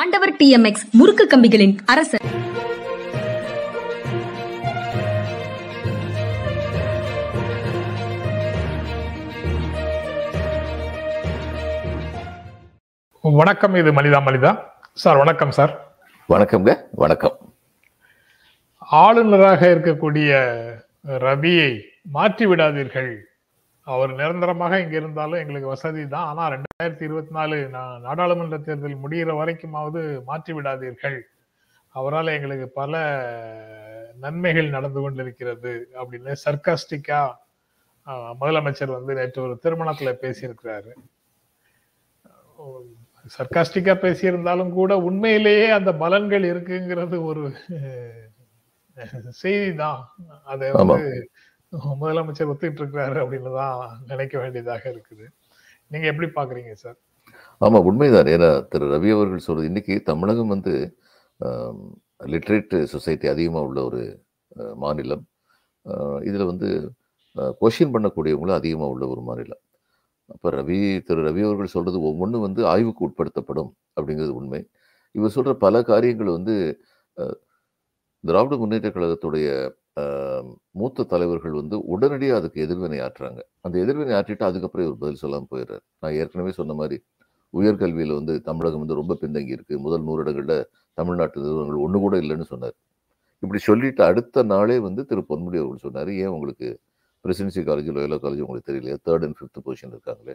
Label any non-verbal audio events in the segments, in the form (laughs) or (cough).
ஆண்டவர் டிஎம்எக்ஸ் முறுக்கு கம்பிகளின் அரசர். வணக்கம் இது மனிதா மனிதா. சார் வணக்கம் சார். வணக்கம்ங்க வணக்கம். ஆளுநராக இருக்கக்கூடிய ரவியை மாற்றி விடாதீர்கள் அவர் நிரந்தரமாக இங்க இருந்தாலும் எங்களுக்கு வசதி தான். ஆனா ரெண்டாயிரத்தி இருபத்தி நாலு நாடாளுமன்ற தேர்தல் முடிகிற வரைக்குமாவது மாற்றி விடாதீர்கள். அவரால் எங்களுக்கு பல நன்மைகள் நடந்து கொண்டிருக்கிறது அப்படின்னு சர்க்காஸ்டிக்கா முதலமைச்சர் வந்து நேற்று ஒரு திருமணத்துல பேசியிருக்கிறாரு. சர்க்காஸ்டிக்கா பேசியிருந்தாலும் கூட உண்மையிலேயே அந்த பலன்கள் இருக்குங்கிறது ஒரு செய்தி தான். அதை வந்து முதலமைச்சர் ஒத்துக்கிட்டு இருக்கிறாரு அப்படின்னு தான் நினைக்க வேண்டியதாக இருக்குது. நீங்க எப்படி பாக்குறீங்க சார்? ஆமா உண்மைதான். ஏன்னா திரு. ரவி அவர்கள் சொல்றது இன்னைக்கு தமிழகம் வந்து லிட்ரேட் சொசைட்டி அதிகமாக உள்ள ஒரு மாநிலம். இதில் வந்து கொஷின் பண்ணக்கூடியவங்களும் அதிகமாக உள்ள ஒரு மாநிலம். அப்போ ரவி திரு. ரவி அவர்கள் சொல்கிறது ஒவ்வொன்றும் வந்து ஆய்வுக்கு உட்படுத்தப்படும் அப்படிங்கிறது உண்மை. இவர் சொல்கிற பல காரியங்கள் வந்து திராவிட முன்னேற்ற கழகத்துடைய மூத்த தலைவர்கள் வந்து உடனடியாக அதுக்கு எதிர்வினை ஆற்றுறாங்க அந்த எதிர்வினை ஆற்றிட்டு அதுக்கப்புறம் இவர் பதில் சொல்லாமல் போயிடுறாரு. நான் ஏற்கனவே சொன்ன மாதிரி உயர்கல்வியில் வந்து தமிழகம் வந்து ரொம்ப பின்தங்கி இருக்கு. முதல் நூறு இடங்களில் தமிழ்நாட்டு நிறுவனங்கள் ஒன்று கூட இல்லைன்னு சொன்னார். இப்படி சொல்லிட்டு அடுத்த நாளே வந்து திரு பொன்முடி அவர்கள் சொன்னார் ஏன் உங்களுக்கு பிரசிடென்சி காலேஜ் லோயலா காலேஜ் உங்களுக்கு தெரியலையா? தேர்ட் அண்ட் ஃபிஃப்த் பொசிஷன் இருக்காங்களே.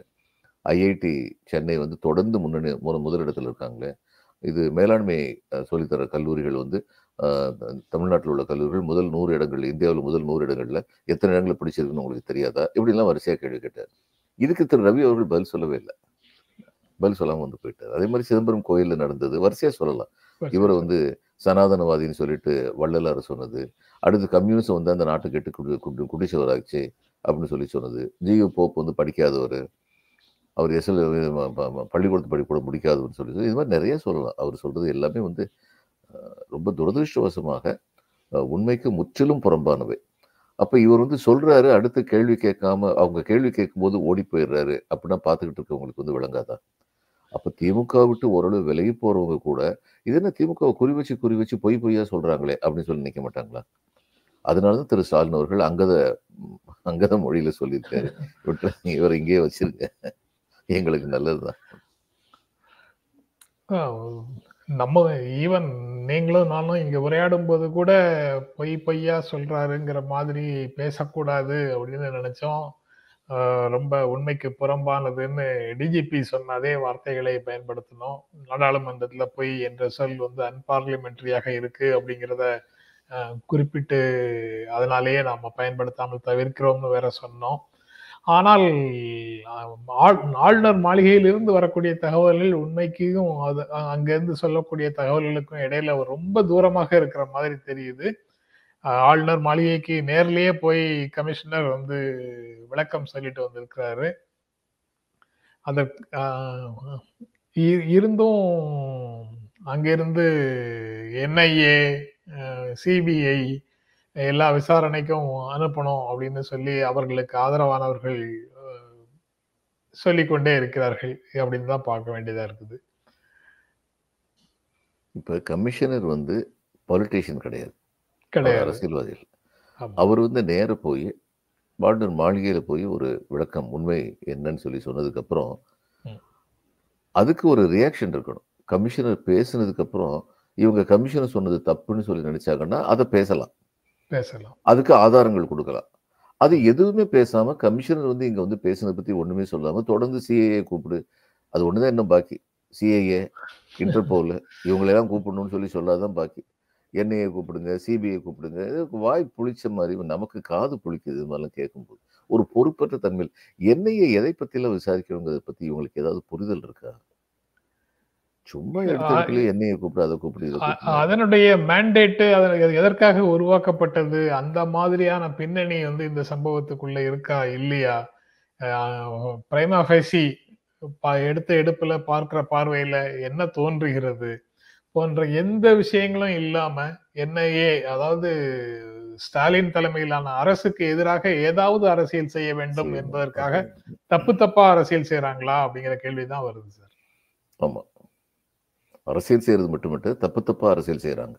ஐஐடி சென்னை வந்து தொடர்ந்து முன்னணி முதலிடத்தில் இருக்காங்களே. இது மேலாண்மை சொல்லித்தர கல்லூரிகள் வந்து தமிழ்நாட்டில் உள்ள கல்லூரிகள் முதல் நூறு இடங்கள் இந்தியாவில் முதல் நூறு இடங்களில் எத்தனை இடங்களில் பிடிச்சிருக்குன்னு உங்களுக்கு தெரியாதா? இப்படிலாம் வரிசையாக கேள்வி கேட்டார். இதுக்கு திரு. ரவி அவர்கள் பதில் சொல்லவே இல்லை. பதில் சொல்லாமல் வந்து போயிட்டார். அதே மாதிரி சிதம்பரம் கோயிலில் நடந்தது வரிசையாக சொல்லலாம். இவரை வந்து சனாதனவாதின்னு சொல்லிட்டு வள்ளலார் சொன்னது அடுத்து கம்யூனிசம் வந்து அந்த நாட்டை கெட்டு குடி குடிச்சவராச்சு அப்படின்னு சொல்லி சொன்னது. ஜியோ போப் வந்து படிக்காதவர் அவர் எஸ்எல் பள்ளிக்கூடத்து படிக்கூட முடிக்காதுன்னு சொல்லி இது மாதிரி நிறைய சொல்லலாம். அவர் சொல்கிறது எல்லாமே வந்து ரொம்ப துரதிருஷ்டவசமாக உண்மைக்கு முற்றிலும் புறம்பானவை. அப்போ இவர் வந்து சொல்கிறாரு அடுத்து கேள்வி கேட்காம அவங்க கேள்வி கேட்கும்போது ஓடி போயிடுறாரு அப்படின்னா பார்த்துக்கிட்டு இருக்கவங்களுக்கு வந்து விளங்காதான் அப்போ திமுக விட்டு ஓரளவு விலகி போகிறவங்க கூட இது என்ன திமுக குறி வச்சு குறி வச்சு பொய் பொய்யா சொல்கிறாங்களே அப்படின்னு சொல்லி நினைக்க மாட்டாங்களா? அதனாலதான் திரு ஸ்டாலின் அவர்கள் அங்கத அங்கத மொழியில் சொல்லியிருக்காரு. இவர் இங்கேயே வச்சிருக்க எங்களுக்கு நல்லதுதான். நம்ம ஈவன் நீங்களும் நானும் இங்க உரையாடும் போது கூட பொய் பொய்யா சொல்றாருங்கிற மாதிரி பேசக்கூடாது அப்படின்னு நினைச்சோம். ரொம்ப உண்மைக்கு புறம்பானதுன்னு டிஜிபி சொன்ன அதே வார்த்தைகளை பயன்படுத்தணும் நாடாளுமன்றத்தில் பொய் என்ற சொல் வந்து அன்பார்லிமெண்ட்ரியாக இருக்கு அப்படிங்கிறத குறிப்பிட்டு அதனாலேயே நாம் பயன்படுத்தாமல் தவிர்க்கிறோம்னு வேற சொன்னோம். ஆனால் ஆளுநர் மாளிகையில் இருந்து வரக்கூடிய தகவல்கள் உண்மைக்கும் அது அங்கிருந்து சொல்லக்கூடிய தகவல்களுக்கும் இடையில ரொம்ப தூரமாக இருக்கிற மாதிரி தெரியுது. ஆளுநர் மாளிகைக்கு நேர்லயே போய் கமிஷனர் வந்து விளக்கம் சொல்லிட்டு வந்திருக்கிறாரு. அந்த இருந்தும் அங்கிருந்து என்ஐஏ சிபிஐ எல்லா விசாரணைக்கும் அனுப்பணும் அப்படின்னு சொல்லி அவர்களுக்கு ஆதரவானவர்கள் சொல்லிக்கொண்டே இருக்கிறார்கள் அப்படின்னு தான் பார்க்க வேண்டியதா இருக்குது. இப்ப கமிஷனர் வந்து பொலிட்டீஷியன் கிடையாது. கிடையாது. அரசியல்வாதிகள். அவர் வந்து நேர போய் ஆளுநர் மாளிகையில போய் ஒரு விளக்கம் உண்மை என்னன்னு சொல்லி சொன்னதுக்கு அப்புறம் அதுக்கு ஒரு ரியாக்ஷன் இருக்கணும். கமிஷனர் பேசினதுக்கு அப்புறம் இவங்க கமிஷனர் சொன்னது தப்புன்னு சொல்லி நினைச்சாங்கன்னா அதை பேசலாம். பேசலாம். அதுக்கு ஆதாரங்கள் கொடுக்கலாம். அது எதுவுமே பேசாம கமிஷனர் வந்து இங்க வந்து பேசுனதை பத்தி ஒண்ணுமே சொல்லாம தொடர்ந்து சிஏஏ கூப்பிடு. அது ஒண்ணுதான் இன்னும் பாக்கி. சிஏஏ இன்டர்போல் இவங்களெல்லாம் கூப்பிடணும்னு சொல்லி சொல்லாதான் பாக்கி. என்ஐஏ கூப்பிடுங்க சிபிஐ கூப்பிடுங்க வாய் புளிச்ச மாதிரி நமக்கு காது புளிக்குது மாதிரிலாம் கேட்கும்போது. ஒரு பொறுப்பற்ற தன்மையில் என்ஐஏ எதை பத்தியெல்லாம் விசாரிக்கணுங்கிறத பற்றி இவங்களுக்கு ஏதாவது புரிதல் இருக்கா? சும்மா எடுத்து எண்ணெயை கூப்பிடு அதை கூப்பிடு அதனுடைய மேண்டேட்டு எதற்காக உருவாக்கப்பட்டது? அந்த மாதிரியான பின்னணி வந்து இந்த சம்பவத்துக்குள்ள இருக்கா இல்லையா? பிரைமா ஃபைசி எடுத்த எடுப்புல பார்க்கிற பார்வையில என்ன தோன்றுகிறது? போன்ற எந்த விஷயங்களும் இல்லாம என்ஐஏ அதாவது ஸ்டாலின் தலைமையிலான அரசுக்கு எதிராக ஏதாவது அரசியல் செய்ய வேண்டும் என்பதற்காக தப்பு தப்பா அரசியல் செய்யறாங்களா அப்படிங்கிற கேள்விதான் வருது சார். ஆமா. அரசியல் செய்யறது மட்டுமட்டு தப்பு தப்பா அரசியல் செய்யறாங்க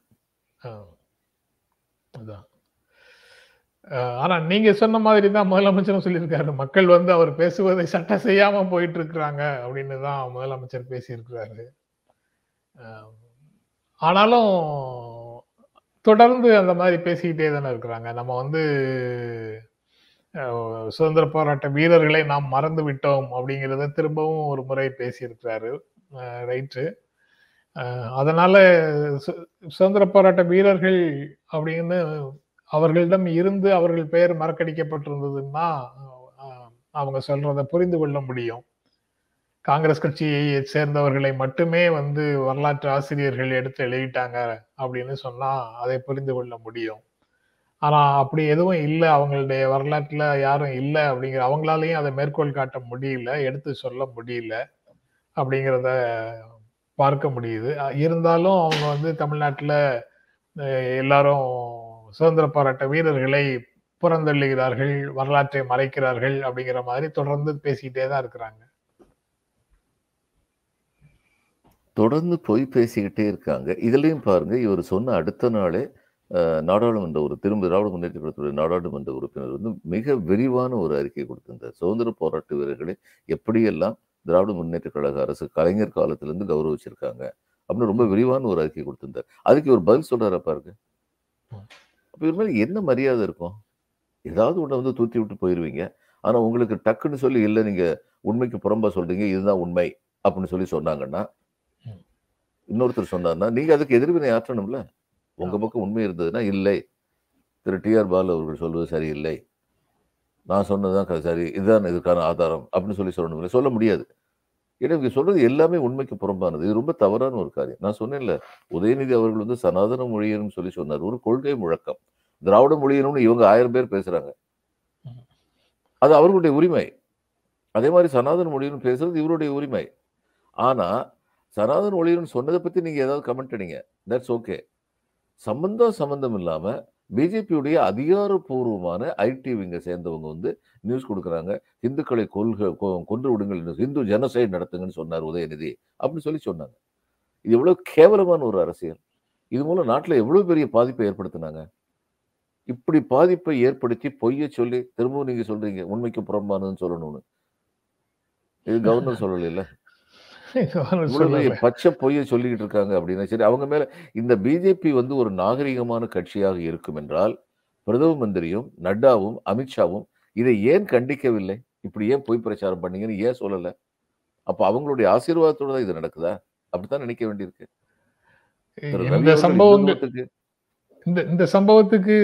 அதான். அஹ் ஆனா நீங்க சொன்ன மாதிரி தான் முதலமைச்சரும் சொல்லியிருக்காரு. மக்கள் வந்து அவர் பேசுவதை சட்டம் செய்யாம போயிட்டு இருக்கிறாங்க அப்படின்னு தான் முதலமைச்சர் பேசியிருக்கிறாரு. ஆனாலும் தொடர்ந்து அந்த மாதிரி பேசிக்கிட்டே தானே இருக்கிறாங்க. நம்ம வந்து சுதந்திர போராட்ட வீரர்களை நாம் மறந்து விட்டோம் அப்படிங்கிறத திரும்பவும் ஒரு முறை பேசியிருக்கிறாரு. ரைட்டு. அதனால சு- சுதந்திர போராட்ட வீரர்கள் அப்படின்னு அவர்களிடம் இருந்து அவர்கள் பெயர் மறக்கடிக்கப்பட்டிருந்ததுன்னா அவங்க சொல்றத புரிந்து கொள்ள முடியும். காங்கிரஸ் கட்சியை சேர்ந்தவர்களை மட்டுமே வந்து வரலாற்று ஆசிரியர்கள் எடுத்து எழுதிட்டாங்க அப்படின்னு சொன்னா அதை புரிந்து கொள்ள முடியும். ஆனா அப்படி எதுவும் இல்லை. அவங்களுடைய வரலாற்றுல யாரும் இல்லை அப்படிங்கிற அவங்களாலையும் அதை மேற்கோள் காட்ட முடியல எடுத்து சொல்ல முடியல அப்படிங்கிறத பார்க்க முடியுது. இருந்தாலும் அவங்க வந்து தமிழ்நாட்டுல எல்லாரும் சுதந்திர போராட்ட வீரர்களை புறந்தள்ளுகிறார்கள் வரலாற்றை மறைக்கிறார்கள் அப்படிங்கிற மாதிரி தொடர்ந்து பேசிக்கிட்டே தான் இருக்கிறாங்க. தொடர்ந்து போய் பேசிக்கிட்டே இருக்காங்க. இதுலயும் பாருங்க இவர் சொன்ன அடுத்த நாளே நாடாளுமன்ற ஒரு திரும்ப திராவிட முன்னேற்ற கழகத்துடைய நாடாளுமன்ற உறுப்பினர் வந்து மிக விரிவான ஒரு அறிக்கை கொடுத்திருந்தார். சுதந்திர போராட்ட வீரர்களை எப்படியெல்லாம் திராவிட முன்னேற்ற கழக அரசு கலைஞர் காலத்திலிருந்து கௌரவிச்சிருக்காங்க. அப்படின்னு ரொம்ப விரிவான ஒரு அறிக்கை கொடுத்திருந்தார். அதுக்கு இவர் பதில் சொல்றாரா பாருங்க. அப்ப இவர் மேல என்ன மரியாதை இருக்கும்? ஏதாவது ஒண்ணு வந்து தூத்தி விட்டு போயிருவீங்க. ஆனா உங்களுக்கு டக்குன்னு சொல்லி இல்லை நீங்க உண்மைக்கு புறம்பா சொல்றீங்க இதுதான் உண்மை அப்படின்னு சொல்லி சொன்னாங்கன்னா. இன்னொருத்தர் சொன்னார்னா நீங்க அதுக்கு எதிர்வினை ஆற்றணும்ல. உங்க பக்கம் உண்மை இருந்ததுன்னா இல்லை. திரு டி ஆர் பாலு அவர்கள் சொல்வது சரியில்லை. நான் சொன்னதுதான் சரி இதுதான் இதுக்கான ஆதாரம் அப்படின்னு சொல்லி சொல்லணும்ல. சொல்ல முடியாது. ஏன்னா இவங்க சொல்றது எல்லாமே உண்மைக்கு புறம்பானது. இது ரொம்ப தவறான ஒரு காரியம். நான் சொன்னேன்ல உதயநிதி அவர்கள் வந்து சனாதன மொழியர்னு சொல்லி சொன்னார். ஒரு கொள்கை முழக்கம். திராவிட மொழியனும்னு இவங்க ஆயிரம் பேர் பேசுறாங்க. அது அவர்களுடைய உரிமை. அதே மாதிரி சனாதன மொழியர்னு பேசுறது இவருடைய உரிமை. ஆனா சனாதன மொழியர்னு சொன்னதை பத்தி நீங்க ஏதாவது கமெண்ட் அடிங்க. தட்ஸ் ஓகே சம்பந்தம் சம்பந்தம் இல்லாம பிஜேபியுடைய அதிகாரப்பூர்வமான ஐடி விங்க சேர்ந்தவங்க வந்து நியூஸ் கொடுக்குறாங்க. இந்துக்களை கொள்க கொ- கொன்று விடுங்கள் இந்து ஜனசைடு நடத்துங்கன்னு சொன்னார் உதயநிதி அப்படின்னு சொல்லி சொன்னாங்க. இது எவ்வளோ கேவலமான ஒரு அரசியல். இது மூலம் நாட்டில் எவ்வளோ பெரிய பாதிப்பை ஏற்படுத்தினாங்க. இப்படி பாதிப்பை ஏற்படுத்தி பொய்ய சொல்லி திரும்பவும் நீங்கள் சொல்கிறீங்க உண்மைக்கு புறம்பானதுன்னு சொல்லணும்னு. இது கவர்னர் சொல்லலை பச்சை பொய்யை சொல்லிக்கிட்டு இருக்காங்க அப்படின்னா சரி அவங்க மேல இந்த பிஜேபி வந்து ஒரு நாகரிகமான கட்சியாக இருக்கும் என்றால் பிரதம மந்திரியும் நட்டாவும் அமித்ஷாவும் இதை ஏன் கண்டிக்கவில்லை? இப்படி ஏன் பொய் பிரச்சாரம் பண்ணீங்கன்னு ஏன் சொல்லல? அப்ப அவங்களுடைய ஆசீர்வாதத்தோட தான் இது நடக்குதா? அப்படித்தான் நினைக்க வேண்டியிருக்கு. இந்த இன்னொருத்தருக்கு இந்த இந்த சம்பவத்துக்கு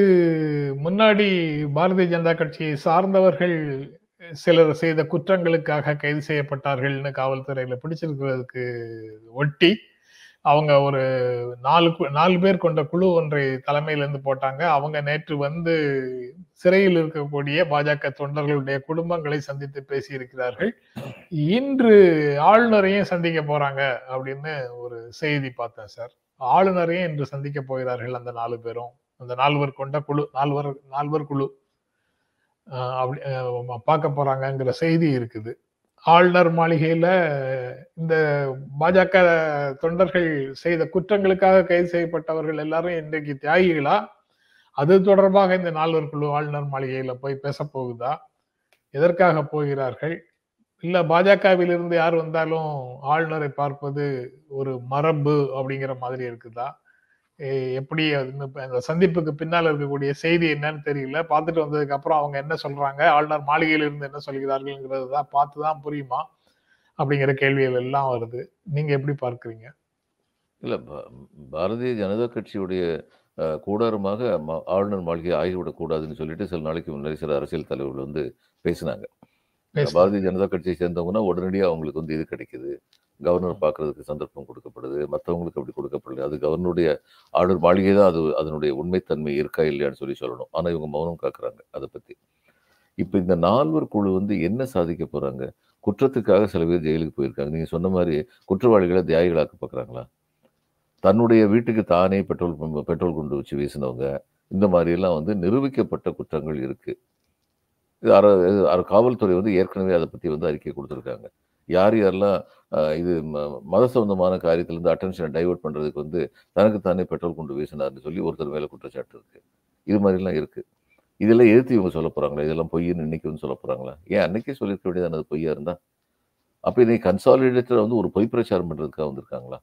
முன்னாடி பாரதிய ஜனதா கட்சியை சார்ந்தவர்கள் சிலர் செய்த குற்றங்களுக்காக கைது செய்யப்பட்டார்கள்னு காவல்துறையில பிடிச்சிருக்கிறதுக்கு ஒட்டி அவங்க ஒரு நாலு கு- நாலு பேர் கொண்ட குழு ஒன்றை தலைமையிலிருந்து போட்டாங்க. அவங்க நேற்று வந்து சிறையில் இருக்கக்கூடிய பாஜக தொண்டர்களுடைய குடும்பங்களை சந்தித்து பேசியிருக்கிறார்கள். இன்று ஆளுநரையும் சந்திக்க போறாங்க அப்படின்னு ஒரு செய்தி பார்த்தேன் சார். ஆளுநரையும் இன்று சந்திக்க போகிறார்கள் அந்த நாலு பேரும். அந்த நால்வர் கொண்ட குழு நால்வர் நால்வர் குழு. அப்படி பார்க்க போறாங்கங்கிற செய்தி இருக்குது. ஆளுநர் மாளிகையில இந்த பாஜக தொண்டர்கள் செய்த குற்றங்களுக்காக கைது செய்யப்பட்டவர்கள் எல்லாரும் இன்றைக்கு தியாகிகளா? அது தொடர்பாக இந்த நால்வர் குழு ஆளுநர் மாளிகையில போய் பேச போகுதா? எதற்காக போகிறார்கள்? இல்ல பாஜகவிலிருந்து யார் வந்தாலும் ஆளுநரை பார்ப்பது ஒரு மரபு அப்படிங்கிற மாதிரி இருக்குதா? எப்படி இன்னும் அந்த சந்திப்புக்கு பின்னால் இருக்கக்கூடிய செய்தி என்னன்னு தெரியல. பார்த்துட்டு வந்ததுக்கு அப்புறம் அவங்க என்ன சொல்றாங்க? ஆளுநர் மாளிகையில் இருந்து என்ன சொல்கிறார்கள்ங்கிறது தான் பார்த்து தான் புரியுமா? அப்படிங்கிற கேள்விகள் எல்லாம் வருது. நீங்க எப்படி பார்க்குறீங்க? இல்லை பாரதிய ஜனதா கட்சியுடைய கூடாரமாக ஆளுநர் மாளிகை ஆகிவிடக்கூடாதுன்னு சொல்லிட்டு சில நாளைக்கு முன்னாடி சில அரசியல் தலைவர்கள் வந்து பேசினாங்க. பாரதிய ஜனதா கட்சியை சேர்ந்தவங்கன்னா உடனடியாக அவங்களுக்கு வந்து இது கிடைக்குது. கவர்னர் பார்க்கறதுக்கு சந்தர்ப்பம் கொடுக்கப்படுது. மற்றவங்களுக்கு அப்படி கொடுக்கப்படுது அது கவர்னருடைய ஆளுநர் மாளிகை தான் அது அதனுடைய உண்மைத்தன்மை இருக்கா இல்லையான்னு சொல்லி சொல்லணும். ஆனால் இவங்க மௌனம் காக்குறாங்க அதை பற்றி இப்போ இந்த நால்வர் குழு வந்து என்ன சாதிக்க போறாங்க? குற்றத்துக்காக சில பேர் ஜெயிலுக்கு போயிருக்காங்க. நீங்க சொன்ன மாதிரி குற்றவாளிகளை தியாகிகளாக்க பார்க்குறாங்களா தன்னுடைய வீட்டுக்கு தானே பெட்ரோல் பெட்ரோல் குண்டு வச்சு வீசினவங்க. இந்த மாதிரி எல்லாம் வந்து நிரூபிக்கப்பட்ட குற்றங்கள் இருக்கு. இது அரை காவல்துறை வந்து ஏற்கனவே அதை பற்றி வந்து அறிக்கை கொடுத்துருக்காங்க. யார் யாரெல்லாம் இது ம- மத சம்பந்தமான காரியத்திலேருந்து அட்டென்ஷனை டைவர்ட் பண்ணுறதுக்கு வந்து தனக்கு தானே பெட்ரோல் கொண்டு வீசினார்னு சொல்லி ஒருத்தர் மேலே குற்றச்சாட்டு இருக்கு. இது மாதிரிலாம் இருக்குது இதெல்லாம் எதிர்த்து இவங்க சொல்ல போகிறாங்களா இதெல்லாம் பொய்ன்னு இன்னைக்கு வந்து சொல்ல போகிறாங்களா ஏன் அன்னைக்கே சொல்லியிருக்க வேண்டியது அது பொய்யா இருந்தா? அப்போ இன்னைக்கு கன்சாலிடேட்டர் வந்து ஒரு பொய் பிரச்சாரம் பண்ணுறதுக்காக வந்திருக்காங்களா?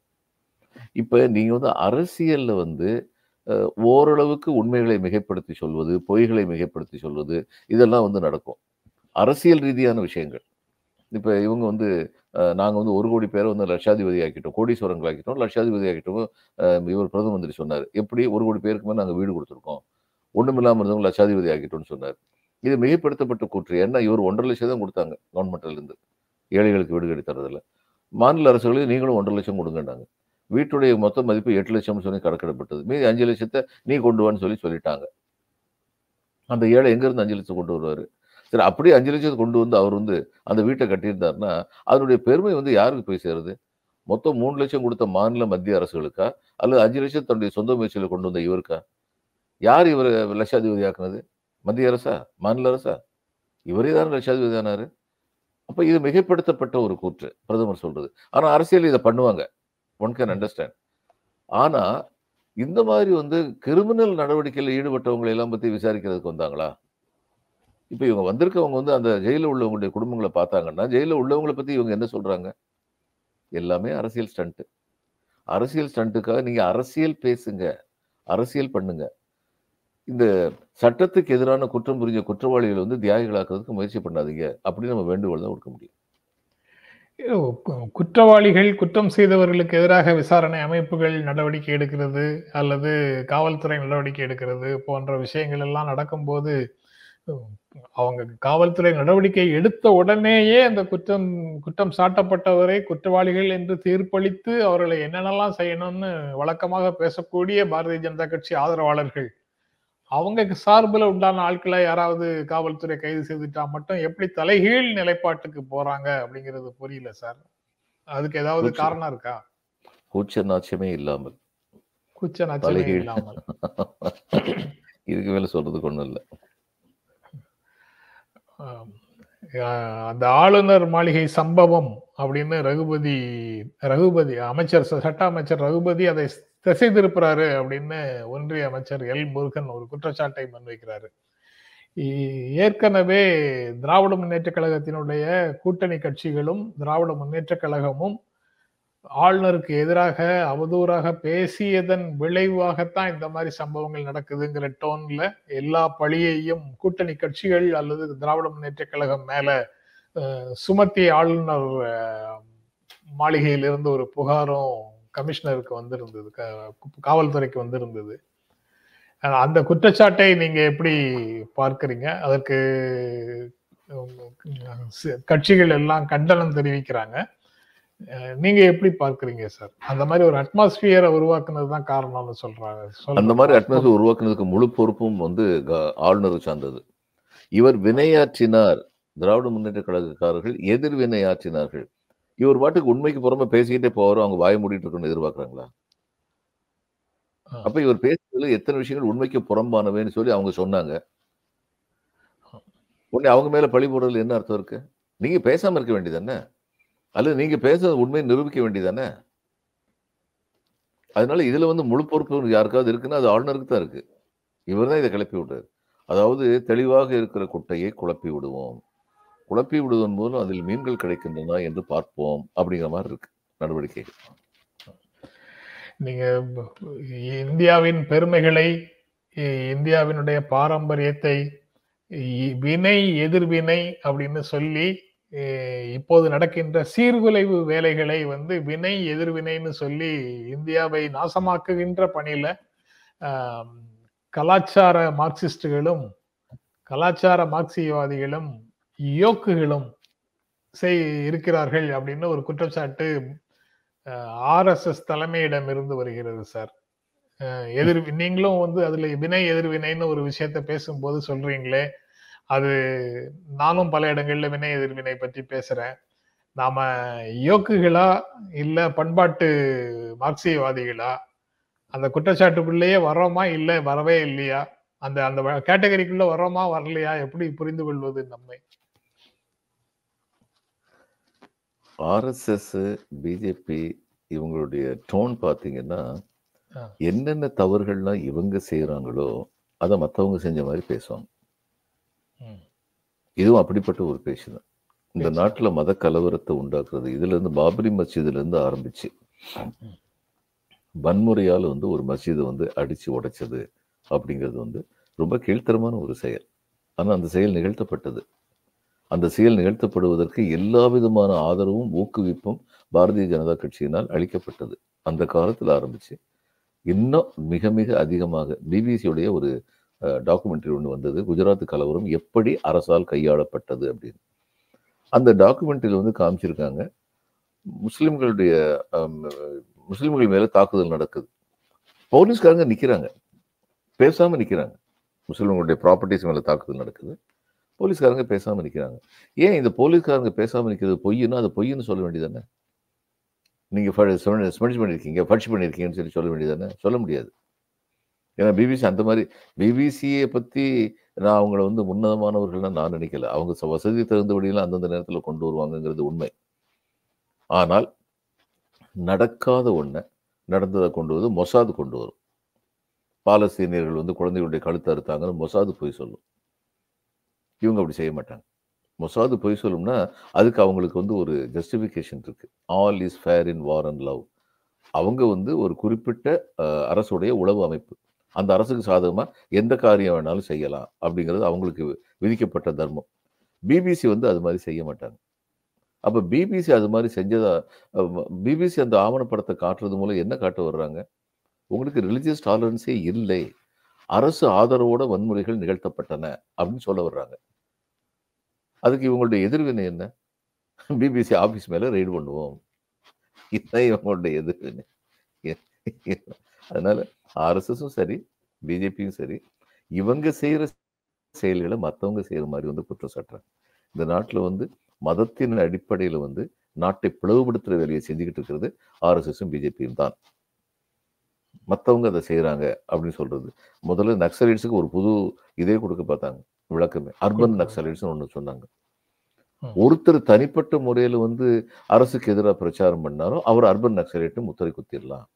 இப்போ நீங்கள் வந்து அரசியலில் வந்து ஓரளவுக்கு உண்மைகளை மிகைப்படுத்தி சொல்வது பொய்களை மிகைப்படுத்தி சொல்வது இதெல்லாம் வந்து நடக்கும். அரசியல் ரீதியான விஷயங்கள். இப்போ இவங்க வந்து நாங்கள் வந்து ஒரு கோடி பேரை வந்து லட்சாதிபதி ஆக்கிட்டோம் கோடீஸ்வரங்கள் ஆக்கிட்டோம் லட்சாதிபதி ஆக்கிட்டோம் இவர் பிரதம மந்திரி சொன்னார். எப்படி ஒரு கோடி பேருக்கு மேலே நாங்கள் வீடு கொடுத்துருக்கோம்? ஒண்ணுமில்லாம இருந்தவங்க லட்சாதிபதி ஆக்கிட்டோம்னு சொன்னார். இது மிகைப்படுத்தப்பட்ட கூற்று. ஏன்னா இவர் ஒன்றரை லட்சம் தான் கொடுத்தாங்க கவர்மெண்ட்லேருந்து ஏழைகளுக்கு வீடு கட்டி தரதில்லை மாநில அரசுகளையும் நீங்களும் ஒன்றரை லட்சம் கொடுங்கன்னாங்க. வீட்டுடைய மொத்த மதிப்பு எட்டு லட்சம்னு சொல்லி கணக்கிடப்பட்டது. மீதி அஞ்சு லட்சத்தை நீ கொண்டு வான்னு சொல்லி சொல்லிட்டாங்க. அந்த ஏழை எங்கேருந்து அஞ்சு லட்சம் கொண்டு வருவாரு? சரி அப்படியே அஞ்சு லட்சத்தை கொண்டு வந்து அவர் வந்து அந்த வீட்டை கட்டியிருந்தாருன்னா அதனுடைய பெருமை வந்து யாருக்கு போய் சேருது? மொத்தம் மூணு லட்சம் கொடுத்த மாநில மத்திய அரசுகளுக்கா? அல்லது அஞ்சு லட்சம் தன்னுடைய சொந்த முயற்சியில் கொண்டு வந்த இவருக்கா? யார் இவர் லட்சாதிபதி ஆக்குனது? மத்திய அரசா? மாநில அரசா? இவரே தானே லட்சாதிபதி ஆனாரு அப்போ இது மிகைப்படுத்தப்பட்ட ஒரு கூற்று பிரதமர் சொல்றது. ஆனால் அரசியல் இதை பண்ணுவாங்க. ஒன் கேன் அண்டர்ஸ்டாண்ட் ஆனால் இந்த மாதிரி வந்து கிரிமினல் நடவடிக்கையில் ஈடுபட்டவங்களை எல்லாம் பற்றி விசாரிக்கிறதுக்கு வந்தாங்களா? இப்போ இவங்க வந்திருக்கவங்க வந்து அந்த ஜெயிலில் உள்ளவங்களுடைய குடும்பங்களை பார்த்தாங்கன்னா ஜெயிலில் உள்ளவங்களை பற்றி இவங்க என்ன சொல்கிறாங்க எல்லாமே அரசியல் ஸ்டண்ட்டு அரசியல் ஸ்டண்ட்டுக்காக நீங்கள் அரசியல் பேசுங்க. அரசியல் பண்ணுங்க. இந்த சட்டத்துக்கு எதிரான குற்றம் புரிஞ்ச குற்றவாளிகளை வந்து தியாகிகளாக்குறதுக்கு முயற்சி பண்ணாதீங்க. அப்படின்னு நம்ம வேண்டுகோள் தான் கொடுக்க முடியும். குற்றவாளிகள் குற்றம் செய்தவர்களுக்கு எதிராக விசாரணை அமைப்புகள் நடவடிக்கை எடுக்கிறது அல்லது காவல்துறை நடவடிக்கை எடுக்கிறது போன்ற விஷயங்கள் எல்லாம் நடக்கும்போது அவங்க காவல்துறை நடவடிக்கை எடுத்த உடனேயே அந்த குற்றம் குற்றம் சாட்டப்பட்டவரை குற்றவாளிகள் என்று தீர்ப்பளித்து அவர்களை என்னென்னலாம் செய்யணும்னு வழக்கமாக பேசக்கூடிய பாரதிய ஜனதா கட்சி ஆதரவாளர்கள் அவங்க சார்பில் உண்டான ஆட்களை யாராவது காவல்துறை கைது செய்துட்டா மட்டும் எப்படி தலைகீழ் நிலைப்பாட்டுக்கு போறாங்க அப்படிங்கிறது புரியல சார். அதுக்கு ஏதாவது காரணம் இருக்கா? கூச்ச நாச்சமே இல்லாமல். குச்ச நச்சமே இல்லாமல். இதுக்கு மேல சொல்றதுக்கு ஒண்ணும் இல்லை. அந்த ஆளுநர் மாளிகை சம்பவம் அப்படின்னு ரகுபதி ரகுபதி அமைச்சர் ச- சட்ட அமைச்சர் ரகுபதி அதை திசை திருப்புறாரு அப்படின்னு ஒன்றிய அமைச்சர் எல். முருகன் ஒரு குற்றச்சாட்டை முன்வைக்கிறாரு. ஏற்கனவே திராவிட முன்னேற்ற கழகத்தினுடைய கூட்டணி கட்சிகளும் திராவிட முன்னேற்ற கழகமும் ஆளுநருக்கு எதிராக அவதூறாக பேசியதன் விளைவாகத்தான் இந்த மாதிரி சம்பவங்கள் நடக்குதுங்கிற டோன்ல எல்லா பழியையும் கூட்டணி கட்சிகள் அல்லது திராவிட முன்னேற்ற கழகம் மேல சுமத்திய சுமத்தி ஆளுநர் மாளிகையிலிருந்து ஒரு புகாரும் கமிஷனருக்கு வந்திருந்தது. க- காவல்துறைக்கு வந்திருந்தது. அந்த குற்றச்சாட்டை நீங்க எப்படி பார்க்கறீங்க? அதற்கு கட்சிகள் எல்லாம் கண்டனம் தெரிவிக்கிறாங்க. நீங்க எப்படி பார்க்கறீங்க சார்? அந்த மாதிரி ஒரு அட்மாஸ்பியரை உருவாக்குனது தான் காரணம்னு சொல்றாங்க. அந்த மாதிரி. அட்மாஸ்பியர் உருவாக்குனதுக்கு முழு பொறுப்பும் வந்து ஆளுநர் சார்ந்தது. இவர் வினையாற்றினார். திராவிட முன்னேற்ற கழகக்காரர்கள் எதிர் வினையாற்றினார்கள். இவர் பாட்டுக்கு உண்மைக்கு புறமா பேசிக்கிட்டே போவாரோ அவங்க வாய மூடிட்டு இருக்கணும்னு எதிர்பார்க்கறாங்களா. அப்ப இவர் பேசுறதுல எத்தனை விஷயங்கள் உண்மைக்கு புறம்பானவேன்னு சொல்லி அவங்க சொன்னாங்க. உடனே அவங்க மேல பழி போடுறதுல என்ன அர்த்தம் இருக்கு? நீங்க பேசாம இருக்க வேண்டியதானே அல்லது நீங்க பேசுறது உண்மையை நிரூபிக்க வேண்டியதானே அதனால இதுல வந்து முழு பொறுப்பு யாருக்காவது இருக்குன்னா அது ஆளுநருக்கு தான் இருக்கு. இவர் தான் இதை கிளப்பி விடுறாரு. அதாவது தெளிவாக இருக்கிற குட்டையை குழப்பி விடுவோம். குழப்பி விடுவதன் மூலம் அதில் மீன்கள் கிடைக்கின்றன என்று பார்ப்போம் அப்படிங்கிற மாதிரி இருக்கு. நடவடிக்கை. நீங்க இந்தியாவின் பெருமைகளை இந்தியாவினுடைய பாரம்பரியத்தை வினை எதிர்வினை அப்படின்னு சொல்லி இப்போது நடக்கின்ற சீர்குலைவு வேலைகளை வந்து வினை எதிர்வினைன்னு சொல்லி இந்தியாவை நாசமாக்குகின்ற பணியில கலாச்சார மார்க்சிஸ்டுகளும் கலாச்சார மார்க்சியவாதிகளும் யோக்குகளும் செய் இருக்கிறார்கள் அப்படின்னு ஒரு குற்றச்சாட்டு ஆர்எஸ்எஸ் தலைமையிடம் இருந்து வருகிறது சார். எதிர் நீங்களும் வந்து அதுல வினை எதிர்வினைன்னு ஒரு விஷயத்த பேசும்போது சொல்றீங்களே அது நானும் பல இடங்கள்ல வினை எதிர்வினை பற்றி பேசுறேன். நாம யோக்குகளா இல்ல பண்பாட்டு மார்க்சியவாதிகளா? அந்த குற்றச்சாட்டுக்குள்ளேயே வர்றோமா இல்ல வரவே இல்லையா? அந்த அந்த கேட்டகரிக்குள்ள வர்றோமா வரலையா? எப்படி புரிந்து கொள்வது நம்மை? ஆர்எஸ்எஸ் பிஜேபி இவங்களுடைய டோன் பார்த்தீங்கன்னா. என்னென்ன தவறுகள்லாம் இவங்க செய்கிறாங்களோ அதை மற்றவங்க செஞ்ச மாதிரி பேசுவாங்க. இதுவும் அப்படிப்பட்ட ஒரு பேச்சு தான் இந்த. நாட்டில் மத கலவரத்தை உண்டாக்குறது இதுல இருந்து பாபரி இருந்து ஆரம்பிச்சு வன்முறையால் வந்து ஒரு மஸ்ஜிதை வந்து அடிச்சு உடைச்சது அப்படிங்கிறது வந்து ரொம்ப கீழ்த்தரமான ஒரு செயல். ஆனால் அந்த செயல் நிகழ்த்தப்பட்டது. அந்த செயல் நிகழ்த்தப்படுவதற்கு எல்லா விதமான ஆதரவும் ஊக்குவிப்பும் பாரதிய ஜனதா கட்சியினால் அளிக்கப்பட்டது. அந்த காலத்தில் ஆரம்பிச்சு இன்னும் மிக மிக அதிகமாக பிபிசியுடைய ஒரு டாக்குமெண்ட்ரி ஒன்று வந்தது. குஜராத் கலவரம் எப்படி அரசால் கையாளப்பட்டது அப்படின்னு. அந்த டாக்குமெண்ட்ரியில் வந்து காமிச்சிருக்காங்க. முஸ்லீம்களுடைய முஸ்லீம்கள் மேலே தாக்குதல் நடக்குது. போலீஸ்காரங்க நிற்கிறாங்க பேசாமல் நிற்கிறாங்க முஸ்லீம்களுடைய ப்ராப்பர்ட்டிஸ் மேலே தாக்குதல் நடக்குது. போலீஸ்காரங்க பேசாமல் நிற்கிறாங்க ஏன் இந்த போலீஸ்காரங்க பேசாமல் நிற்கிறது பொய்யுன்னா அது பொய்ன்னு சொல்ல வேண்டியதானே நீங்கள் ஸ்மெடிச் பண்ணிருக்கீங்க ஃபட்ச் பண்ணியிருக்கீங்கன்னு சொல்லி சொல்ல வேண்டியதானே சொல்ல முடியாது. ஏன்னா பிபிசி அந்த மாதிரி பிபிசியை பற்றி நான் அவங்கள வந்து உன்னதமானவர்கள்னா நான் நினைக்கல. அவங்க ச- வசதி தகுந்தபடியெல்லாம் அந்தந்த நேரத்தில் கொண்டு வருவாங்கங்கிறது உண்மை. ஆனால் நடக்காத ஒன்றை நடந்ததை கொண்டு வந்து மொசாது கொண்டு வரும். பாலஸ்தீனியர்கள் வந்து குழந்தைகளுடைய கழுத்தை அறுத்தாங்கன்னு மொசாது போய் சொல்லும். இவங்க அப்படி செய்ய மாட்டாங்க. மொசாது பொய் சொல்லும்னா அதுக்கு அவங்களுக்கு வந்து ஒரு ஜஸ்டிஃபிகேஷன் இருக்கு. All is fair in war and love அவங்க வந்து ஒரு குறிப்பிட்ட அரசுடைய உளவு அமைப்பு. அந்த அரசுக்கு சாதகமாக எந்த காரியம் வேணாலும் செய்யலாம் அப்படிங்கிறது அவங்களுக்கு விதிக்கப்பட்ட தர்மம். பிபிசி வந்து அது மாதிரி செய்ய மாட்டாங்க. அப்போ பிபிசி அது மாதிரி செஞ்சதா பிபிசி அந்த ஆவணப்படத்தை காட்டுறது மூலம் என்ன காட்ட வர்றாங்க? உங்களுக்கு ரிலிஜியஸ் டாலரன்ஸே இல்லை. அரசு ஆதரவோட வன்முறைகள் நிகழ்த்தப்பட்டன அப்படின்னு சொல்ல வர்றாங்க. அதுக்கு இவங்களுடைய எதிர்வினை என்ன? பிபிசி ஆஃபீஸ் மேலே ரெய்டு பண்ணுவோம். இதுதான் இவங்களுடைய எதிர்வினை. அதனால ஆர்எஸ்எஸும் சரி பிஜேபியும் சரி இவங்க செய்யற செயல்களை மற்றவங்க செய்யற மாதிரி வந்து குற்றம் சாட்டுறாங்க. இந்த நாட்டில் வந்து மதத்தின் அடிப்படையில் வந்து நாட்டை பிளவுபடுத்துற வேலையை செஞ்சுக்கிட்டு இருக்கிறது ஆர்எஸ்எஸும் பிஜேபியும் தான். மற்றவங்க அதை செய்கிறாங்க அப்படின்னு சொல்றது. முதல்ல நக்சலைட்ஸுக்கு ஒரு புது இதே கொடுக்க பார்த்தாங்க விளக்கமே. அர்பன். நக்சலைட்ஸ்னு ஒன்று சொன்னாங்க. ஒருத்தர் தனிப்பட்ட முறையில் வந்து அரசுக்கு எதிராக பிரச்சாரம் பண்ணாலும் அவர் அர்பன் நக்சலைட்டு முத்திரை குத்திடலாம்.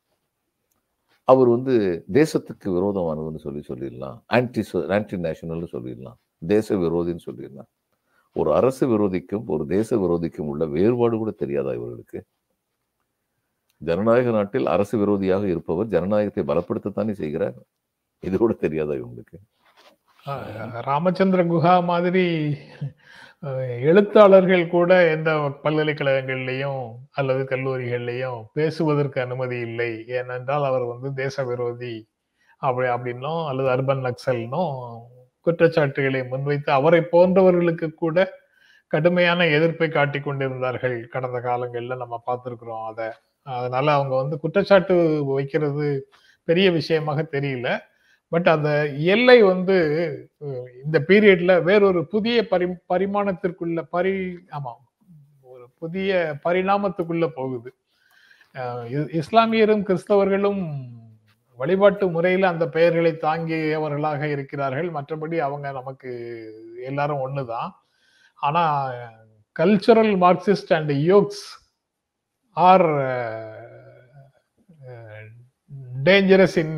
அவர் வந்து தேசத்துக்கு விரோதமானதுன்னு சொல்லி சொல்லிடலாம். ஆன்டி ஆன்டி நேஷனல்னு சொல்லிடலாம். தேச விரோதின்னு சொல்லிடலாம். ஒரு அரசு விரோதிக்கும் ஒரு தேச விரோதிக்கும் உள்ள வேறுபாடு கூட தெரியாதா இவர்களுக்கு? ஜனநாயக நாட்டில் அரசு விரோதியாக இருப்பவர் ஜனநாயகத்தை பலப்படுத்தத்தானே செய்கிறார்? இது கூட தெரியாதா இவங்களுக்கு? ராமச்சந்திர குஹா மாதிரி எழுத்தாளர்கள் கூட எந்த பல்கலைக்கழகங்கள்லையும் அல்லது கல்லூரிகள்லையும் பேசுவதற்கு அனுமதி இல்லை. ஏனென்றால் அவர் வந்து தேச விரோதி அப்படி அப்படின்னும் அல்லது அர்பன் நக்சல்னும் குற்றச்சாட்டுகளை முன்வைத்து அவரை போன்றவர்களுக்கு கூட கடுமையான எதிர்ப்பை காட்டி கொண்டிருந்தார்கள். கடந்த காலங்களில் நம்ம பார்த்துருக்குறோம் அதை. அதனால அவங்க வந்து குற்றச்சாட்டு வைக்கிறது பெரிய விஷயமாக தெரியல. பட் அந்த எல்லை வந்து இந்த பீரியட்ல வேறொரு புதிய பரி பரிமாணத்திற்குள்ள பரி ஆமா ஒரு புதிய பரிணாமத்துக்குள்ள போகுது. இஸ்லாமியரும் கிறிஸ்தவர்களும் வழிபாட்டு முறையில அந்த பெயர்களை தாங்கியவர்களாக இருக்கிறார்கள். மற்றபடி அவங்க நமக்கு எல்லாரும் ஒண்ணுதான். ஆனா cultural Marxist and wokes are dangerous in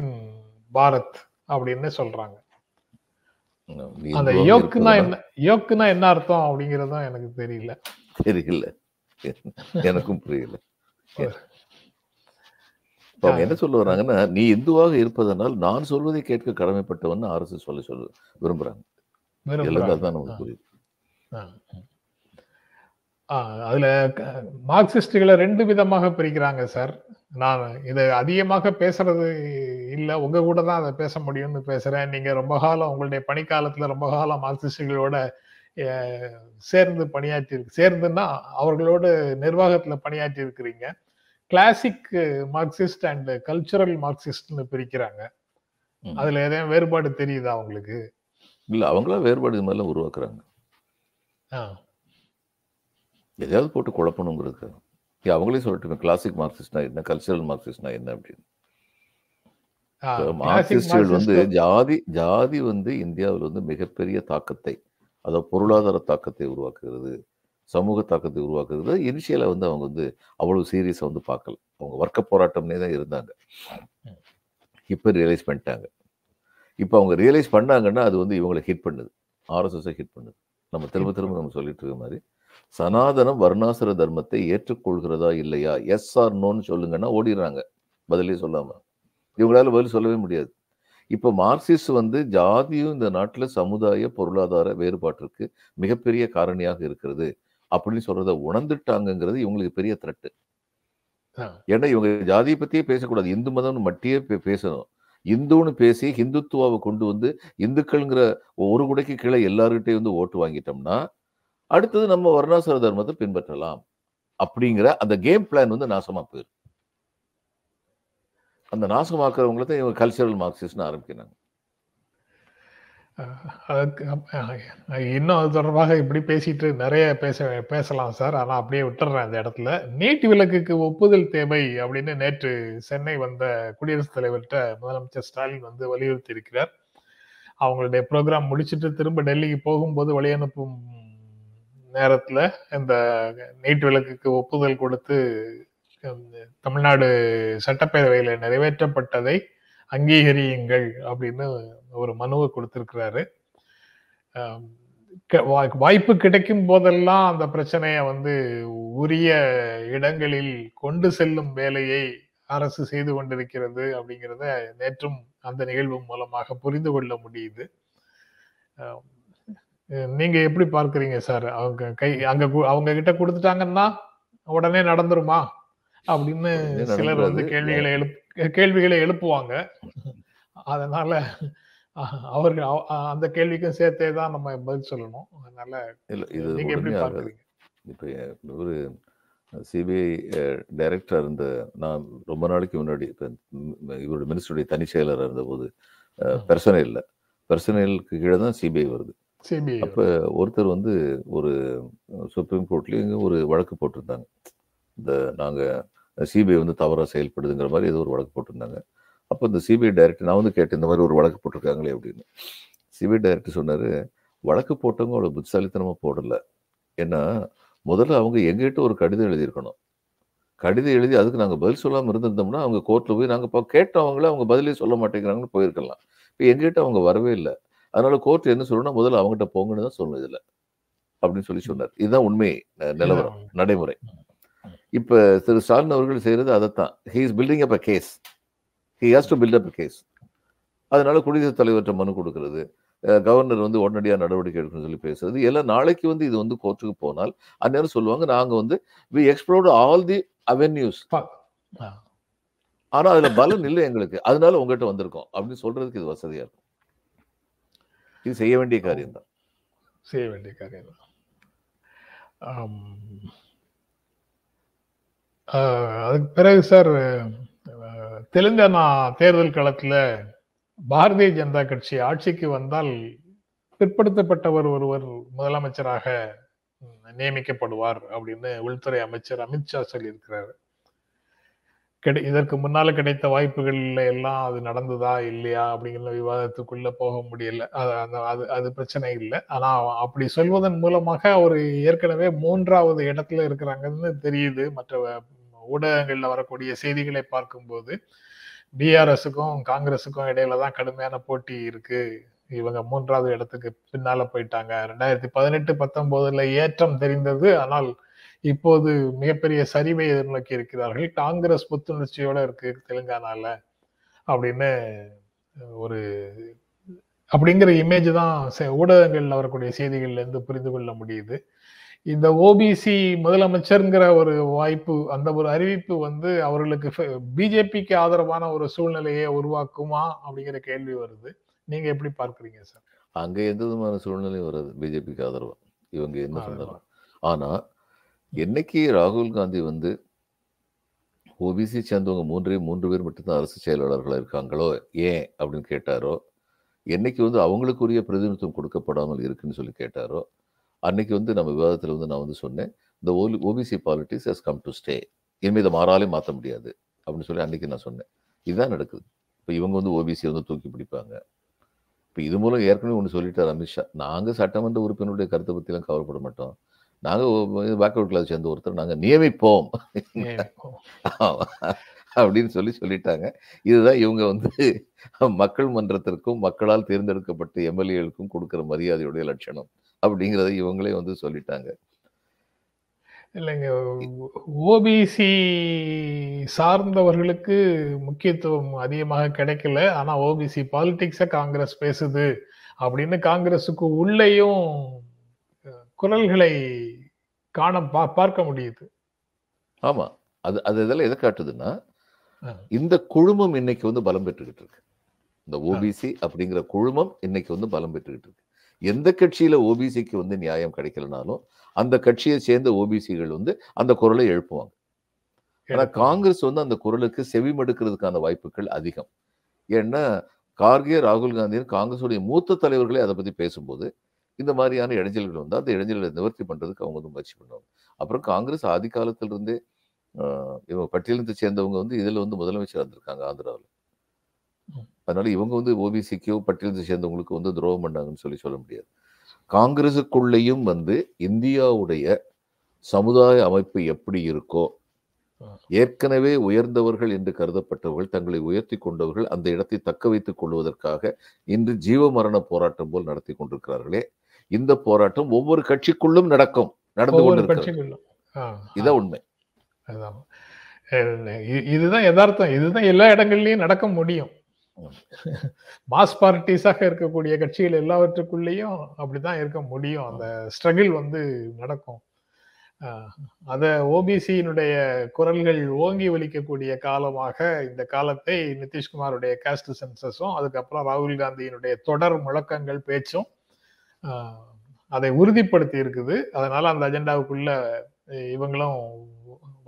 Bharat அப்படின்னு சொல்றாங்க. அந்த யோக்குனா என்ன யோக்குனா என்ன அர்த்தம் அப்படிங்கறதும் எனக்கு தெரியல. தெரியல. எனக்கும் புரியல. (laughs) அவங்க என்ன சொல்ல வர்றாங்கன்னா நீ இந்துவாக இருப்பதனால் நான் சொல்வதை கேட்க கடமைப்பட்டவன் அரசு சொல்ல சொல்ல. விரும்புறாங்க. எல்லாரும் புரியுது. அதுல மார்க்சிஸ்டுகளை ரெண்டு விதமாக பிரிக்கிறாங்க சார். நான் இதை அதிகமாக பேசுறது இல்ல. உங்க கூட தான் அதை பேச முடியும்னு பேசுறேன். நீங்க ரொம்ப காலம் உங்களுடைய பணிக்காலத்துல ரொம்ப காலம் மார்க்சிஸ்டுகளோட சேர்ந்து பணியாற்றி சேர்ந்துன்னா அவர்களோட நிர்வாகத்துல பணியாற்றி இருக்கிறீங்க. கிளாசிக் மார்க்சிஸ்ட் அண்ட் கல்ச்சுரல் மார்க்சிஸ்ட்னு பிரிக்கிறாங்க. அதுல எதையும் வேறுபாடு தெரியுதா உங்களுக்கு? இல்ல அவங்களா வேறுபாடு மாதிரிலாம் உருவாக்குறாங்க. ஆ, எதையாவது போட்டு குழப்பணுங்கிறதுக்கு ஏன் அவங்களே சொல்லட்டுமே கிளாசிக் மார்க்சிஸ்ட்னா என்ன கல்ச்சரல் மார்க்சிஸ்ட்னா என்ன அப்படின்னு. மார்க்சிஸ்டுகள் வந்து ஜாதி ஜாதி வந்து இந்தியாவில் வந்து மிகப்பெரிய தாக்கத்தை அதாவது பொருளாதார தாக்கத்தை உருவாக்குகிறது சமூக தாக்கத்தை உருவாக்குறது இனிஷியலாக வந்து அவங்க வந்து அவ்வளவு சீரியஸாக வந்து பார்க்கல. அவங்க வர்க்க போராட்டம்னே தான் இருந்தாங்க. இப்போ ரியலைஸ் பண்ணிட்டாங்க. இப்போ அவங்க ரியலைஸ் பண்ணாங்கன்னா அது வந்து இவங்களை ஹிட் பண்ணுது. ஆர்எஸ்எஸ்ஸை ஹிட் பண்ணுது. நம்ம திரும்ப திரும்ப நம்ம சொல்லிட்டு இருக்க மாதிரி. சனாதனம் வர்ணாசுர தர்மத்தை ஏற்றுக்கொள்கிறதா இல்லையா? எஸ் ஆர் நோன்னு சொல்லுங்கன்னா ஓடிடுறாங்க. பதிலே சொல்லாம. இவங்களால பதில் சொல்லவே முடியாது. இப்போ மார்க்சிஸ்ட் வந்து ஜாதியும் இந்த நாட்டில் சமுதாய பொருளாதார வேறுபாட்டிற்கு மிகப்பெரிய காரணியாக இருக்கிறது. அப்படின்னு சொல்றத உணர்ந்துட்டாங்கங்கிறது இவங்களுக்கு பெரிய த்ரெட்டு. ஏன்னா இவங்க ஜாதியை பத்தியே பேசக்கூடாது. இந்து மதம்னு மட்டியே பேசணும். இந்துன்னு பேசி ஹிந்துத்துவாவை கொண்டு வந்து இந்துக்கள்ங்கிற ஒரு குடைக்கு கீழே எல்லார்கிட்டையும் வந்து ஓட்டு வாங்கிட்டோம்னா அடுத்தது நம்ம வர்ணாசுர தர்மத்தை பின்பற்றலாம். அப்படிங்கிற அந்த கேம் பிளான் வந்து நாசமா போயிடும் அந்த நாசமாக்குறவங்கள தான் இவங்க கல்ச்சரல் மார்க்சிஸ்ட்னு ஆரம்பிக்கிறாங்க. அதுக்கு இன்னும் அது தொடர்பாக இப்படி பேசிட்டு நிறைய பேச பேசலாம் சார். ஆனால் அப்படியே விட்டுறேன் அந்த இடத்துல. நீட் விளக்குக்கு ஒப்புதல் தேவை அப்படின்னு நேற்று சென்னை வந்த குடியரசுத் தலைவர்கிட்ட முதலமைச்சர் ஸ்டாலின் வந்து வலியுறுத்தி இருக்கிறார் அவங்களுடைய ப்ரோக்ராம் முடிச்சிட்டு திரும்ப டெல்லிக்கு போகும்போது வழி அனுப்பும் நேரத்துல இந்த நீட் விளக்குக்கு ஒப்புதல் கொடுத்து தமிழ்நாடு சட்டப்பேரவையில நிறைவேற்றப்பட்டதை அங்கீகரியுங்கள் அப்படின்னு ஒரு மனுவை கொடுத்திருக்கிறாரு. க- வா- வாய்ப்பு கிடைக்கும் போதெல்லாம் அந்த பிரச்சனையை வந்து உரிய இடங்களில் கொண்டு செல்லும் வேலையை அரசு செய்து கொண்டிருக்கிறது அப்படிங்கிறத நேற்றும் அந்த நிகழ்வு மூலமாக புரிந்து கொள்ள முடியுது. நீங்க எப்படி பார்க்கறீங்க சார்? அவங்க கை அங்க அவங்க கிட்ட கொடுத்துட்டாங்கன்னா உடனே நடந்துருமா? அப்படின்னு சிலர் வந்து. கேள்விகளை எழுப் கேள்விகளை எழுப்புவாங்க. அதனால அவர்கள் அந்த கேள்விக்கும் சேர்த்தே தான் நம்ம பதில் சொல்லணும். அதனால இது நீங்க எப்படி பார்க்கறீங்க? இப்போ ஒரு சிபிஐ டைரக்டர் இருந்த நான் ரொம்ப நாளைக்கு முன்னாடி இப்போ இவரோட மினிஸ்டருடைய தனி செயலராக இருந்தபோது பெர்சனல் இல்லை. பெர்சனலுக்கு கீழே தான் சிபிஐ வருது. அப்போ ஒருத்தர் வந்து ஒரு சுப்ரீம் கோர்ட்லேயும் ஒரு வழக்கு போட்டிருந்தாங்க. இந்த நாங்கள் சிபிஐ வந்து தவறாக செயல்படுதுங்கிற மாதிரி ஏதோ ஒரு வழக்கு போட்டிருந்தாங்க. அப்போ இந்த சிபிஐ டைரக்டர் நான் வந்து கேட்டேன் இந்த மாதிரி ஒரு வழக்கு போட்டிருக்காங்களே அப்படின்னு. சிபிஐ டைரக்டர் சொன்னார் வழக்கு போட்டவங்க அவ்வளோ புத்திசாலித்தனமாக போடல. ஏன்னா முதல்ல அவங்க எங்ககிட்ட ஒரு கடிதம் எழுதியிருக்கணும். கடிதம் எழுதி அதுக்கு நாங்கள் பதில் சொல்லாமல் இருந்திருந்தோம்னா அவங்க கோர்ட்டில் போய் நாங்கள் இப்போ கேட்டவங்கள அவங்க பதிலே சொல்ல மாட்டேங்கிறாங்கன்னு போயிருக்கலாம். இப்போ எங்ககிட்ட அவங்க வரவே இல்லை. அதனால கோர்ட் என்ன சொல்லணும்னா முதல்ல அவங்ககிட்ட போங்கன்னு தான் சொல்லணும் இதில். அப்படின்னு சொல்லி சொன்னார். இதுதான் உண்மை நிலவரம் நடைமுறை. இப்ப திரு ஸ்டாலின் அவர்கள் செய்யறது அதைத்தான். He is building up a case he has to build up a case அதனால குடியரசுத் தலைவர்கிட்ட மனு கொடுக்கறது கவர்னர் வந்து உடனடியாக நடவடிக்கை எடுக்கணும்னு சொல்லி பேசுறது. எல்லாம் நாளைக்கு வந்து இது வந்து கோர்ட்டுக்கு போனால் அந்நேரம் சொல்லுவாங்க நாங்க வந்து we explored all the avenues ah. ஆனா அதுல பலன் இல்லை எங்களுக்கு. அதனால உங்ககிட்ட வந்திருக்கோம். அப்படின்னு சொல்றதுக்கு இது வசதியா இருக்கும். இது செய்ய வேண்டிய காரியம் தான் செய்ய வேண்டிய காரியம் தான். ஆஹ் அதுக்கு பிறகு சார் தெலுங்கானா தேர்தல் களத்தில் பாரதிய ஜனதா கட்சி ஆட்சிக்கு வந்தால் பிற்படுத்தப்பட்டவர் ஒருவர் முதலமைச்சராக நியமிக்கப்படுவார் அப்படின்னு உள்துறை அமைச்சர் அமித்ஷா சொல்லியிருக்கிறாரு. கிடை இதற்கு முன்னால கிடைத்த வாய்ப்புகள்ல எல்லாம் அது நடந்ததா இல்லையா அப்படிங்கிற விவாதத்துக்குள்ள போக முடியல. அது அந்த- அது அது பிரச்சனை இல்லை. ஆனா அப்படி சொல்வதன் மூலமாக அவர் ஏற்கனவே மூன்றாவது இடத்துல இருக்கிறாங்கன்னு தெரியுது. மற்ற ஊடகங்கள்ல வரக்கூடிய செய்திகளை பார்க்கும்போது பிஆர்எஸுக்கும் காங்கிரஸுக்கும் இடையில தான் கடுமையான போட்டி இருக்கு. இவங்க மூன்றாவது இடத்துக்கு பின்னால போயிட்டாங்க. ரெண்டாயிரத்தி பதினெட்டு பத்தொன்பதுல ஏற்றம் தெரிந்தது. ஆனால் இப்போது மிகப்பெரிய சரிவை எதிர்நோக்கி இருக்கிறார்கள். காங்கிரஸ் புத்துணர்ச்சியோட இருக்கு தெலுங்கானால அப்படின்னு ஒரு அப்படிங்கிற இமேஜ் தான் ஊடகங்கள்ல வரக்கூடிய செய்திகள்ல இருந்து புரிந்து கொள்ள முடியுது. இந்த ஓபிசி முதலமைச்சர்ங்கிற ஒரு வாய்ப்பு அந்த ஒரு அறிவிப்பு வந்து அவர்களுக்கு பிஜேபிக்கு ஆதரவான ஒரு சூழ்நிலையை உருவாக்குமா அப்படிங்கிற கேள்வி வருது. நீங்க எப்படி பார்க்கறீங்க சார்? அங்க எந்த விதமான சூழ்நிலையும் வராது. பிஜேபிக்கு ஆதரவா. இவங்க என்ன. சொன்னாலும் ஆனா என்னைக்கு ராகுல் காந்தி வந்து ஓபிசியை சேர்ந்தவங்க மூன்றே மூன்று பேர் மட்டும்தான் அரசு செயலாளர்களாக இருக்காங்களோ ஏன் அப்படின்னு கேட்டாரோ என்னைக்கு வந்து அவங்களுக்குரிய பிரதிநிதித்துவம் கொடுக்கப்படாமல் இருக்குன்னு சொல்லி கேட்டாரோ அன்னைக்கு வந்து நம்ம விவாதத்தில் வந்து நான் வந்து சொன்னேன் இந்த ஓலி OBC politics has come to stay இனிமேல் இதை மாறாலே மாற்ற முடியாது. அப்படின்னு சொல்லி அன்னைக்கு நான் சொன்னேன். இதுதான் நடக்குது. இப்போ இவங்க வந்து ஓபிசி வந்து தூக்கி பிடிப்பாங்க. இப்போ இது மூலம் ஏற்கனவே ஒன்று சொல்லிட்டார் அமித்ஷா. நாங்கள் சட்டமன்ற உறுப்பினருடைய கருத்தை பற்றிலாம் கவலைப்பட மாட்டோம். நாங்கள் பேக்வர்ட் கிளாஸ் சேர்ந்த ஒருத்தர் நாங்கள் நியமிப்போம். அப்படின்னு சொல்லி சொல்லிட்டாங்க இதுதான் இவங்க வந்து மக்கள் மன்றத்திற்கும் மக்களால் தேர்ந்தெடுக்கப்பட்ட எம்எல்ஏகளுக்கும் கொடுக்கிற மரியாதையுடைய லட்சணம் அப்படிங்கிறத இவங்களே வந்து சொல்லிட்டாங்க இல்லைங்க ஓபிசி சார்ந்தவர்களுக்கு முக்கியத்துவம் அதிகமாக கிடைக்கல ஆனா ஓபிசி பாலிடிக்ஸ காங்கிரஸ் பேசுது அப்படின்னு காங்கிரஸுக்கு உள்ளேயும் குரல்களை காண பார்க்க முடியுது. ஆமா. அது அது இதெல்லாம் எதை காட்டுதுன்னா. இந்த குழுமம் இன்னைக்கு வந்து பலம் பெற்றுக்கிட்டு இருக்கு. இந்த ஓபிசி அப்படிங்கிற குழுமம் இன்னைக்கு வந்து பலம் பெற்றுக்கிட்டு இருக்கு. எந்த கட்சியில ஓபிசிக்கு வந்து நியாயம் கிடைக்கலனாலும் அந்த கட்சியை சேர்ந்த ஓபிசிகள் வந்து அந்த குரலை எழுப்புவாங்க. ஆனா காங்கிரஸ் வந்து அந்த குரலுக்கு செவிமடுக்கிறதுக்கான வாய்ப்புகள் அதிகம். ஏன்னா கார்கே ராகுல் காந்தியும் காங்கிரஸுடைய மூத்த தலைவர்களே அதை பத்தி பேசும்போது இந்த மாதிரியான இடைஞ்சல்கள் வந்து அந்த இடைஞ்சல்களை நிவர்த்தி பண்றதுக்கு அவங்க வந்து முயற்சி பண்ணுவாங்க. அப்புறம் காங்கிரஸ் ஆதி காலத்துல இருந்தே ஆஹ், இவங்க பட்டியலத்தை சேர்ந்தவங்க வந்து இதுல வந்து முதலமைச்சர் இருந்திருக்காங்க ஆந்திராவில். அதனால இவங்க வந்து ஓபிசிக்கோ பட்டியலத்தை சேர்ந்தவங்களுக்கு வந்து துரோகம் பண்ணாங்கன்னு சொல்லி சொல்ல முடியாது. காங்கிரஸுக்குள்ளேயும் வந்து இந்தியாவுடைய சமுதாய அமைப்பு எப்படி இருக்கோ ஏற்கனவே உயர்ந்தவர்கள் என்று கருதப்பட்டவர்கள் தங்களை உயர்த்தி கொண்டவர்கள் அந்த இடத்தை தக்க வைத்துக் கொள்வதற்காக இன்று ஜீவ மரண போராட்டம் போல் நடத்தி கொண்டிருக்கிறார்களே இந்த போராட்டம் ஒவ்வொரு கட்சிக்குள்ளும் நடக்கும் நடந்து கொண்டிருக்கிறது. இதான் உண்மை. இதுதான் யதார்த்தம். இதுதான் எல்லா இடங்கள்லயும் நடக்க முடியும். மாஸ் பார்ட்டிஸாக இருக்கக்கூடிய கட்சிகள் எல்லாவற்றுக்குள்ளேயும் அப்படிதான் இருக்க முடியும். அந்த ஸ்ட்ரகிள் வந்து நடக்கும். அத ஓபிசியினுடைய குரல்கள் ஓங்கி ஒலிக்கக்கூடிய காலமாக இந்த காலத்தை நிதிஷ்குமாருடைய காஸ்ட் சென்சஸும் அதுக்கப்புறம் ராகுல் காந்தியினுடைய தொடர் முழக்கங்கள் பேச்சும் அதை உறுதிப்படுத்தி இருக்குது. அதனால அந்த அஜெண்டாவுக்குள்ள இவங்களும்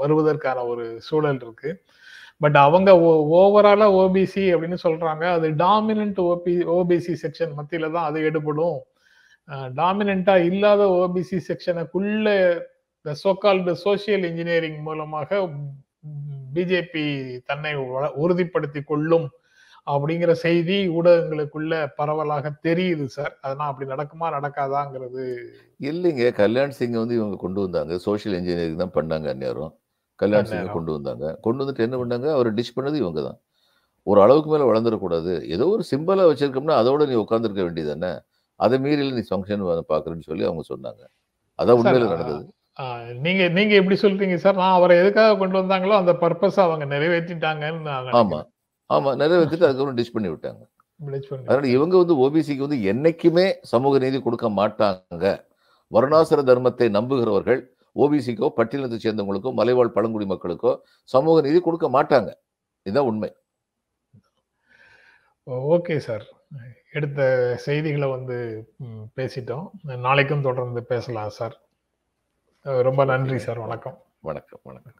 வருவதற்கான ஒரு சூழல் இருக்கு. பட் அவங்க ஓவராலா ஓபிசி அப்படின்னு சொல்றாங்க. அது டாமினன்ட் ஓபி ஓபிசி செக்ஷன் மத்தியில தான் அது எடுபடும். டாமினண்டா இல்லாத ஓபிசி செக்ஷனுக்குள்ள இந்த சோகால்டு சோசியல் இன்ஜினியரிங் மூலமாக பிஜேபி தன்னை உறுதிப்படுத்தி கொள்ளும் அப்படிங்கிற செய்தி ஊடகங்களுக்குள்ள பரவலாக தெரியுது சார். அதெல்லாம் அப்படி நடக்குமா நடக்காதாங்கிறது. இல்லைங்க. கல்யாண் சிங் வந்து இவங்க கொண்டு வந்தாங்க. சோஷியல் இன்ஜினியரிங் தான் பண்ணாங்க அந்நேரம். கல்யாண் சிங். கொண்டு வந்தாங்க. கொண்டு வந்துட்டு என்ன பண்ணாங்க? அவர் டிஷ் பண்ணது இவங்க தான். ஒரு அளவுக்கு மேல வளர்ந்துடக்கூடாது. ஏதோ ஒரு சிம்பிளா வச்சிருக்கோம்னா அதோட நீ உட்காந்துருக்க வேண்டியது தானே அதை மீறில நீ ஃபங்க்ஷன் பாக்குறேன்னு சொல்லி அவங்க சொன்னாங்க. அதான் உண்மையில நடந்தது. நீங்க நீங்க எப்படி சொல்றீங்க சார்? நான் அவரை எதுக்காக கொண்டு வந்தாங்களோ அந்த பர்பஸ் அவங்க நிறைவேற்றிட்டாங்கன்னு ஆமா. ஆமா நிறைவேற்றிட்டு அதுக்கப்புறம் டிஷ் பண்ணி விட்டாங்க. அதனால இவங்க வந்து ஓபிசிக்கு வந்து என்னைக்குமே சமூக நீதி கொடுக்க மாட்டாங்க. வர்ணாசிர தர்மத்தை நம்புகிறவர்கள் ஓபிசிக்கோ பட்டியலத்தை சேர்ந்தவங்களுக்கோ மலைவாழ் பழங்குடி மக்களுக்கோ சமூக நீதி கொடுக்க மாட்டாங்க. இதுதான் உண்மை. Okay sir. எடுத்த செய்திகளை வந்து பேசிட்டோம். நாளைக்கும் தொடர்ந்து பேசலாம் சார். ரொம்ப நன்றி சார். வணக்கம். வணக்கம் வணக்கம்.